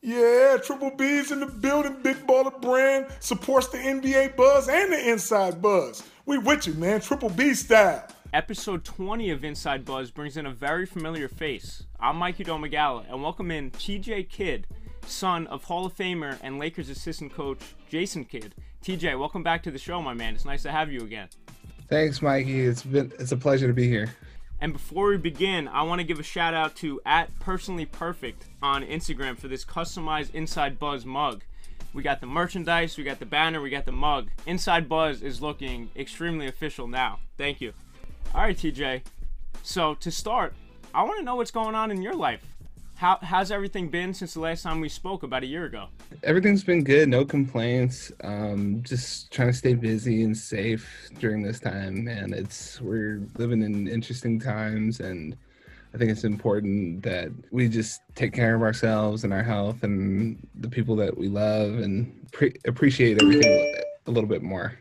Yeah, Triple B's in the building, Big Baller Brand supports the NBA buzz and the inside buzz. We with you, man, Triple B style. Episode 20 of Inside Buzz brings in a very familiar face. I'm Mikey Domagala, and welcome in TJ Kidd, son of Hall of Famer and Lakers assistant coach Jason Kidd. TJ, welcome back to the show, my man. It's nice to have you again. Thanks, Mikey. It's been it's a pleasure to be here. And before we begin, I want to give a shout out to at personally perfect on Instagram for this customized Inside Buzz mug. We got the merchandise, we got the banner, we got the mug. Inside Buzz is looking extremely official now. Thank you. All right, TJ. So to start, I want to know what's going on in your life. How how's everything been since the last time we spoke about a year ago? Everything's been good, no complaints. Um, just trying to stay busy and safe during this time, man. It's we're living in interesting times, and I think it's important that we just take care of ourselves and our health and the people that we love, and pre- appreciate everything a little bit more.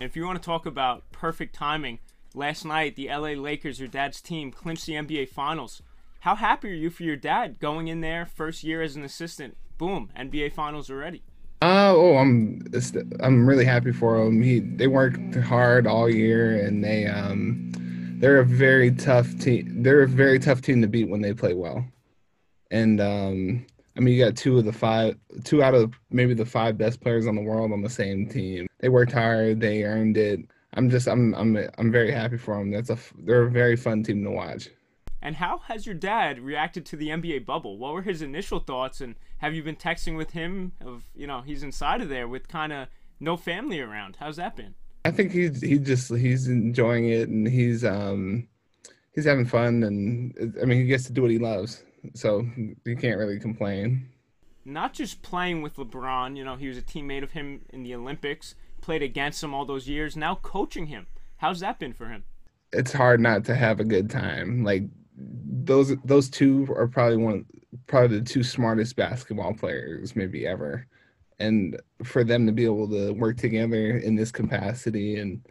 If you want to talk about perfect timing, last night the LA Lakers, your dad's team, clinched the NBA Finals. How happy are you for your dad going in there first year as an assistant? Boom, NBA Finals already. Uh, oh, I'm I'm really happy for them. He they worked hard all year, and they um they're a very tough team. They're a very tough team to beat when they play well. And um, I mean, you got two of the five, two out of maybe the five best players on the world on the same team. They worked hard. They earned it. I'm just I'm I'm I'm very happy for them. That's a they're a very fun team to watch. And how has your dad reacted to the NBA bubble? What were his initial thoughts? And have you been texting with him? Of you know, he's inside of there with kind of no family around. How's that been? I think he's he just he's enjoying it and he's um he's having fun and I mean he gets to do what he loves, so you can't really complain. Not just playing with LeBron, you know, he was a teammate of him in the Olympics, played against him all those years. Now coaching him, how's that been for him? It's hard not to have a good time. Like those those two are probably one probably the two smartest basketball players maybe ever. And for them to be able to work together in this capacity and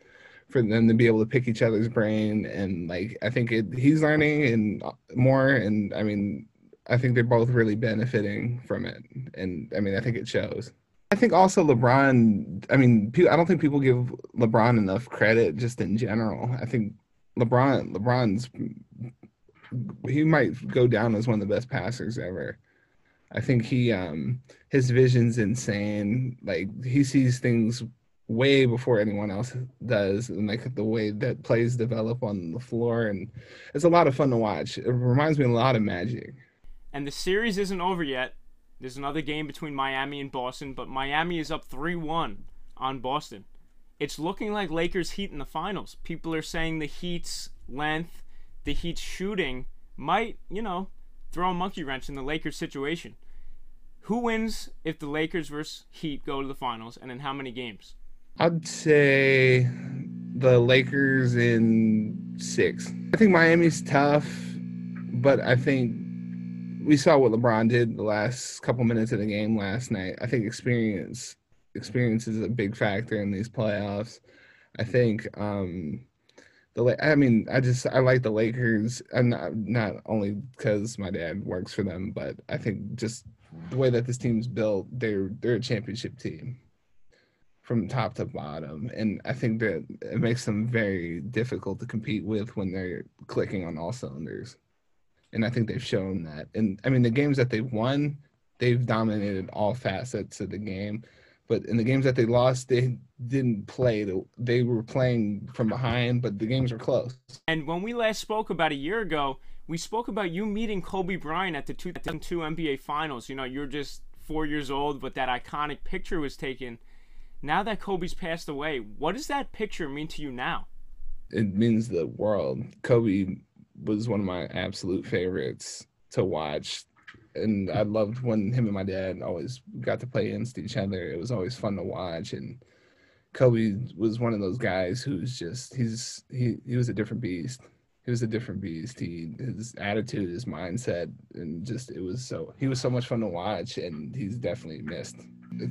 for them to be able to pick each other's brain and like i think it, he's learning and more and i mean i think they're both really benefiting from it. And i mean i think it shows. I think also lebron i mean i don't think people give lebron enough credit just in general. I think lebron lebron's he might go down as one of the best passers ever. I think he um his vision's insane. Like he sees things way before anyone else does and like the way that plays develop on the floor and it's a lot of fun to watch. It reminds me a lot of magic. And the series isn't over yet. There's another game between Miami and Boston, but Miami is up 3-1 on Boston. It's looking like Lakers Heat in the finals. People are saying the Heat's length the Heat's shooting might, you know, throw a monkey wrench in the Lakers situation. Who wins if the Lakers versus Heat go to the finals, and in how many games? I'd say the Lakers in six. I think Miami's tough, but I think we saw what LeBron did the last couple minutes of the game last night. I think experience experience is a big factor in these playoffs. I think um, the I mean, I just I like the Lakers, and not, not only because my dad works for them, but I think just the way that this team's built, they're they're a championship team from top to bottom, and I think that it makes them very difficult to compete with when they're clicking on all cylinders, and I think they've shown that. And I mean, the games that they've won, they've dominated all facets of the game but in the games that they lost, they didn't play. They were playing from behind, but the games were close. And when we last spoke about a year ago, we spoke about you meeting Kobe Bryant at the 2002 NBA Finals. You know, you're just four years old, but that iconic picture was taken. Now that Kobe's passed away, what does that picture mean to you now? It means the world. Kobe was one of my absolute favorites to watch and I loved when him and my dad always got to play against each other. It was always fun to watch, and Kobe was one of those guys who's just he's he he was a different beast. He was a different beast. He his attitude, his mindset, and just it was so he was so much fun to watch, and he's definitely missed.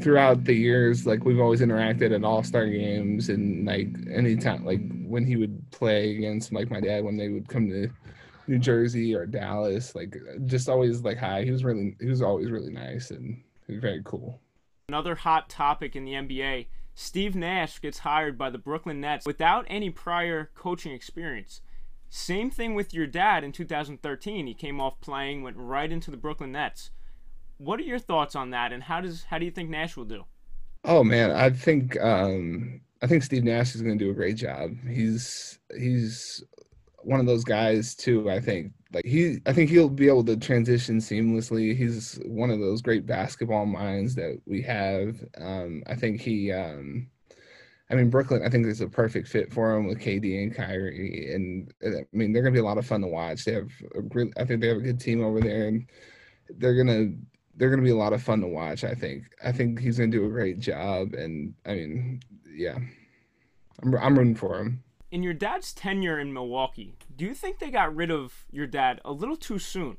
Throughout the years, like we've always interacted at all star games, and like anytime, like when he would play against like my dad when they would come to New Jersey or Dallas. Like just always like hi. He was really he was always really nice and very cool. Another hot topic in the NBA. Steve Nash gets hired by the Brooklyn Nets without any prior coaching experience. Same thing with your dad in 2013. He came off playing, went right into the Brooklyn Nets. What are your thoughts on that, and how does how do you think Nash will do? Oh man, I think um, I think Steve Nash is going to do a great job. He's he's one of those guys too. I think like he, I think he'll be able to transition seamlessly. He's one of those great basketball minds that we have. Um, I think he, um, I mean Brooklyn. I think is a perfect fit for him with KD and Kyrie, and I mean they're to be a lot of fun to watch. They have a I think they have a good team over there, and they're gonna they're to be a lot of fun to watch. I think. I think he's to do a great job, and I mean, yeah, I'm I'm rooting for him. In your dad's tenure in Milwaukee, do you think they got rid of your dad a little too soon?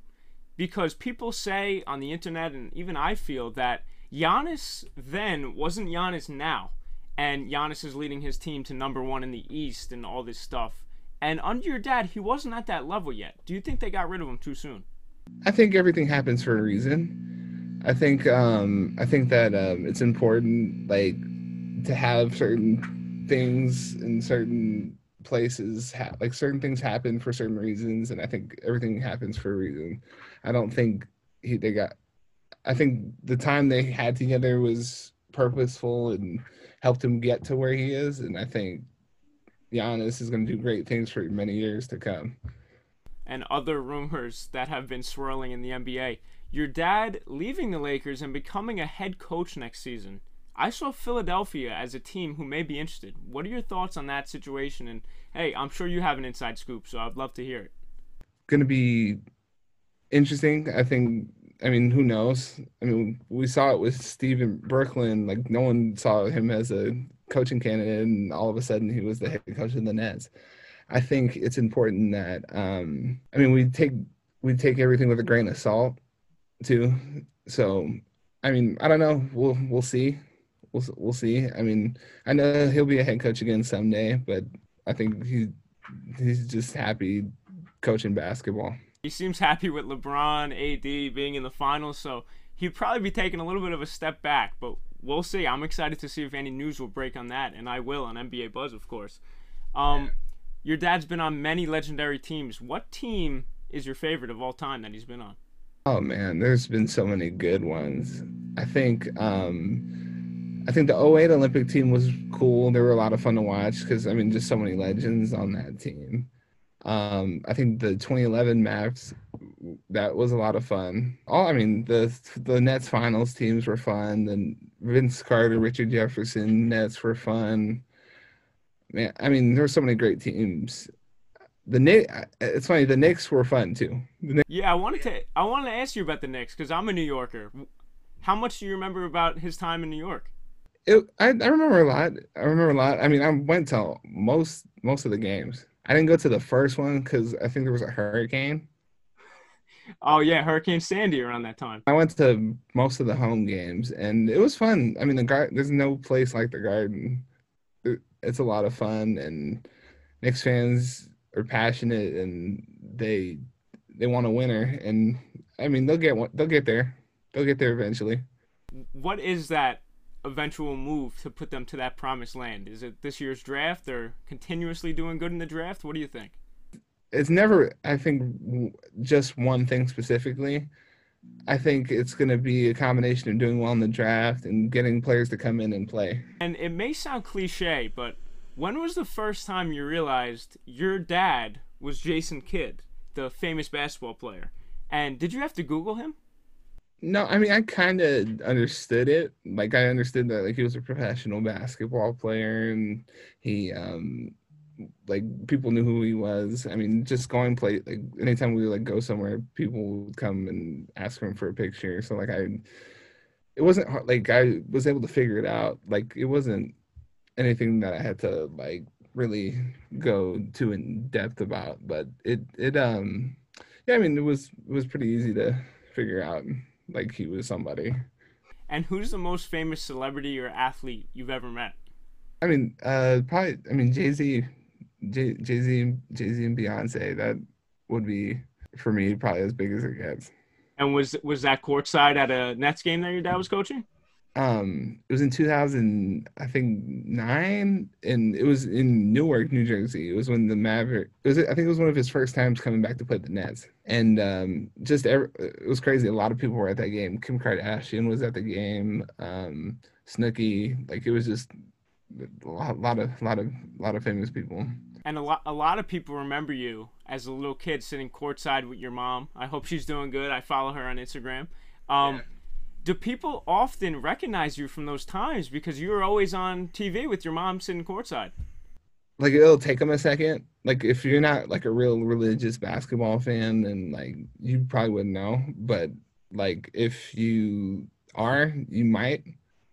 Because people say on the internet, and even I feel that Giannis then wasn't Giannis now, and Giannis is leading his team to number one in the East and all this stuff. And under your dad, he wasn't at that level yet. Do you think they got rid of him too soon? I think everything happens for a reason. I think um, I think that um, it's important like to have certain things in certain places ha- like certain things happen for certain reasons and i think everything happens for a reason. I don't think he they got i think the time they had together was purposeful and helped him get to where he is and i think Giannis is going to do great things for many years to come. And other rumors that have been swirling in the NBA your dad leaving the Lakers and becoming a head coach next season. I saw Philadelphia as a team who may be interested. What are your thoughts on that situation? And hey, I'm sure you have an inside scoop, so I'd love to hear it. Going to be interesting. I think. I mean, who knows? I mean, we saw it with Steven Brooklyn. Like, no one saw him as a coaching candidate, and all of a sudden, he was the head coach of the Nets. I think it's important that. Um, I mean, we take we take everything with a grain of salt too. So, I mean, I don't know. We'll we'll see. We'll we'll see. I mean, I know he'll be a head coach again someday, but I think he he's just happy coaching basketball. He seems happy with LeBron, AD being in the finals, so he'd probably be taking a little bit of a step back, but we'll see. I'm excited to see if any news will break on that, and I will on NBA Buzz, of course. Um, yeah. Your dad's been on many legendary teams. What team is your favorite of all time that he's been on? Oh man, there's been so many good ones. I think um I think the 08 Olympic team was cool. They were a lot of fun to watch because I mean just so many legends on that team. Um I think the 2011 Mavs that was a lot of fun. All I mean the the Nets finals teams were fun. The Vince Carter, Richard Jefferson Nets were fun. Man, I mean there were so many great teams the Knicks. It's funny. The Knicks were fun too. Yeah, I wanted to. I wanted to ask you about the Knicks because I'm a New Yorker. How much do you remember about his time in New York? It, I, I remember a lot. I remember a lot. I mean, I went to most most of the games. I didn't go to the first one because I think there was a hurricane. Oh yeah, Hurricane Sandy around that time. I went to most of the home games, and it was fun. I mean, the garden. There's no place like the Garden. It, it's a lot of fun, and Knicks fans are passionate and they they want a winner and I mean they'll get one, they'll get there. They'll get there eventually. What is that eventual move to put them to that promised land? Is it this year's draft or continuously doing good in the draft? What do you think? It's never I think just one thing specifically. I think it's going to be a combination of doing well in the draft and getting players to come in and play. And it may sound cliche, but when was the first time you realized your dad was Jason Kidd, the famous basketball player? And did you have to Google him? No, I mean I kind of understood it. Like I understood that like he was a professional basketball player and he um like people knew who he was. I mean, just going play like anytime we would like go somewhere, people would come and ask him for a picture. So like I, it wasn't hard, like I was able to figure it out. Like it wasn't anything that I had to like really go too in depth about, but it it um yeah, I mean it was it was pretty easy to figure out like he was somebody. And who's the most famous celebrity or athlete you've ever met? I mean, uh probably I mean Jay-Z Jay Z Jay Z and Beyonce that would be for me probably as big as it gets. And was was that courtside at a Nets game that your dad was coaching? Um, it was in 2000, I think nine, and it was in Newark, New Jersey. It was when the Maverick. It was, I think, it was one of his first times coming back to play the Nets, and um, just every, it was crazy. A lot of people were at that game. Kim Kardashian was at the game. Um, Snooki, like it was just a lot, lot of, lot of, lot of famous people. And a lot, a lot of people remember you as a little kid sitting courtside with your mom. I hope she's doing good. I follow her on Instagram. Um, yeah do people often recognize you from those times because you were always on TV with your mom sitting courtside? Like it'll take them a second. Like if you're not like a real religious basketball fan, then like you probably wouldn't know. But like if you are, you might.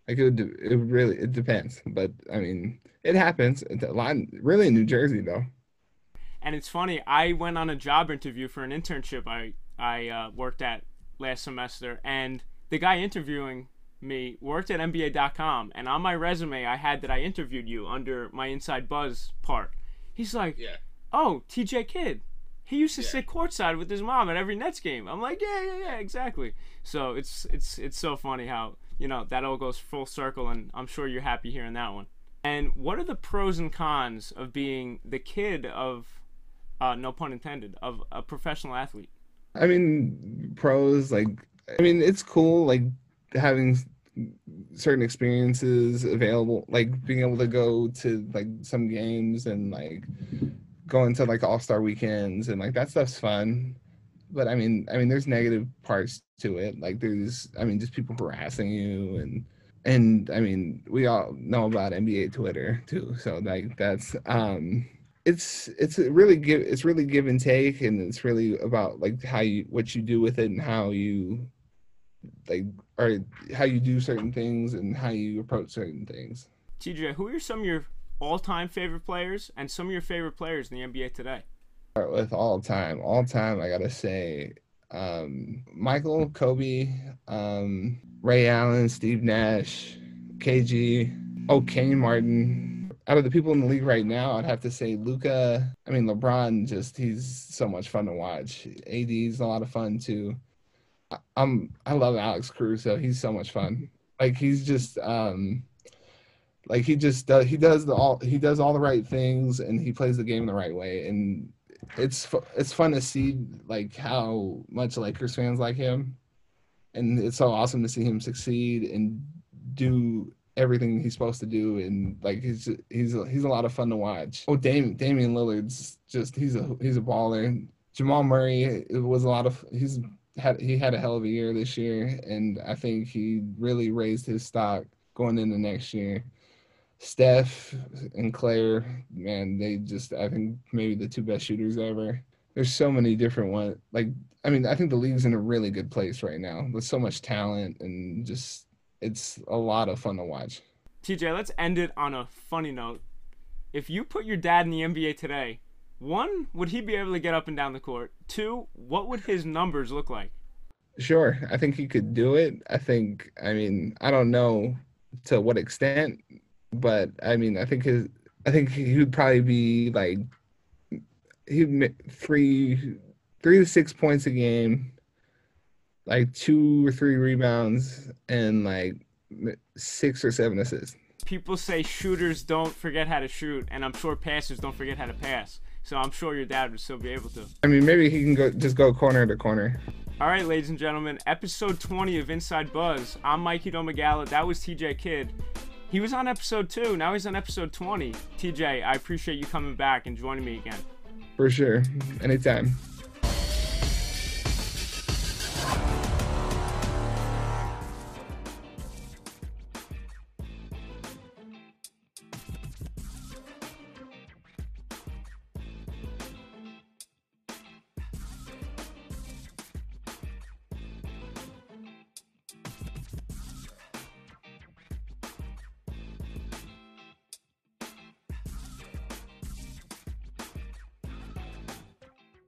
Like it would, it really it depends. But I mean, it happens a lot. Really in New Jersey though. And it's funny. I went on a job interview for an internship I I uh, worked at last semester, and the guy interviewing me worked at NBA.com, and on my resume, I had that I interviewed you under my Inside Buzz part. He's like, yeah. "Oh, TJ Kidd. He used to yeah. sit courtside with his mom at every Nets game." I'm like, "Yeah, yeah, yeah, exactly." So it's it's it's so funny how you know that all goes full circle, and I'm sure you're happy hearing that one. And what are the pros and cons of being the kid of, uh, no pun intended, of a professional athlete? I mean, pros like I mean, it's cool like having certain experiences available, like being able to go to like some games and like going to like all star weekends and like that stuff's fun. But I mean, I mean, there's negative parts to it. Like there's, I mean, just people harassing you and and I mean, we all know about NBA Twitter too. So like that's um it's it's really give it's really give and take and it's really about like how you what you do with it and how you like or how you do certain things and how you approach certain things. TJ, who are some of your all-time favorite players and some of your favorite players in the NBA today? Start with all time. All time, I gotta say, um, Michael, Kobe, um, Ray Allen, Steve Nash, KG, oh Kenyon Martin. Out of the people in the league right now, I'd have to say Luka. I mean, LeBron. Just he's so much fun to watch. AD's a lot of fun too. I'm I love Alex Caruso. He's so much fun. Like he's just um like he just does he does the all he does all the right things and he plays the game the right way and it's it's fun to see like how much Lakers fans like him and it's so awesome to see him succeed and do everything he's supposed to do and like he's he's he's a lot of fun to watch. Oh, Damian Damian Lillard's just he's a he's a baller. Jamal Murray it was a lot of he's had he had a hell of a year this year, and I think he really raised his stock going into next year. Steph and Klay, man, they just I think maybe the two best shooters ever. There's so many different ones. Like I mean, I think the league's in a really good place right now with so much talent and just it's a lot of fun to watch. TJ, let's end it on a funny note. If you put your dad in the NBA today, one, would he be able to get up and down the court? Two, what would his numbers look like? Sure, I think he could do it. I think, I mean, I don't know to what extent, but I mean, I think his, I think he would probably be like, he'd three, three to six points a game, like two or three rebounds, and like six or seven assists. People say shooters don't forget how to shoot, and I'm sure passers don't forget how to pass. So I'm sure your dad would still be able to. I mean, maybe he can go just go corner to corner. All right, ladies and gentlemen, episode 20 of Inside Buzz. I'm Mikey Domagala. That was TJ Kidd. He was on episode two. Now he's on episode 20. TJ, I appreciate you coming back and joining me again. For sure. Anytime.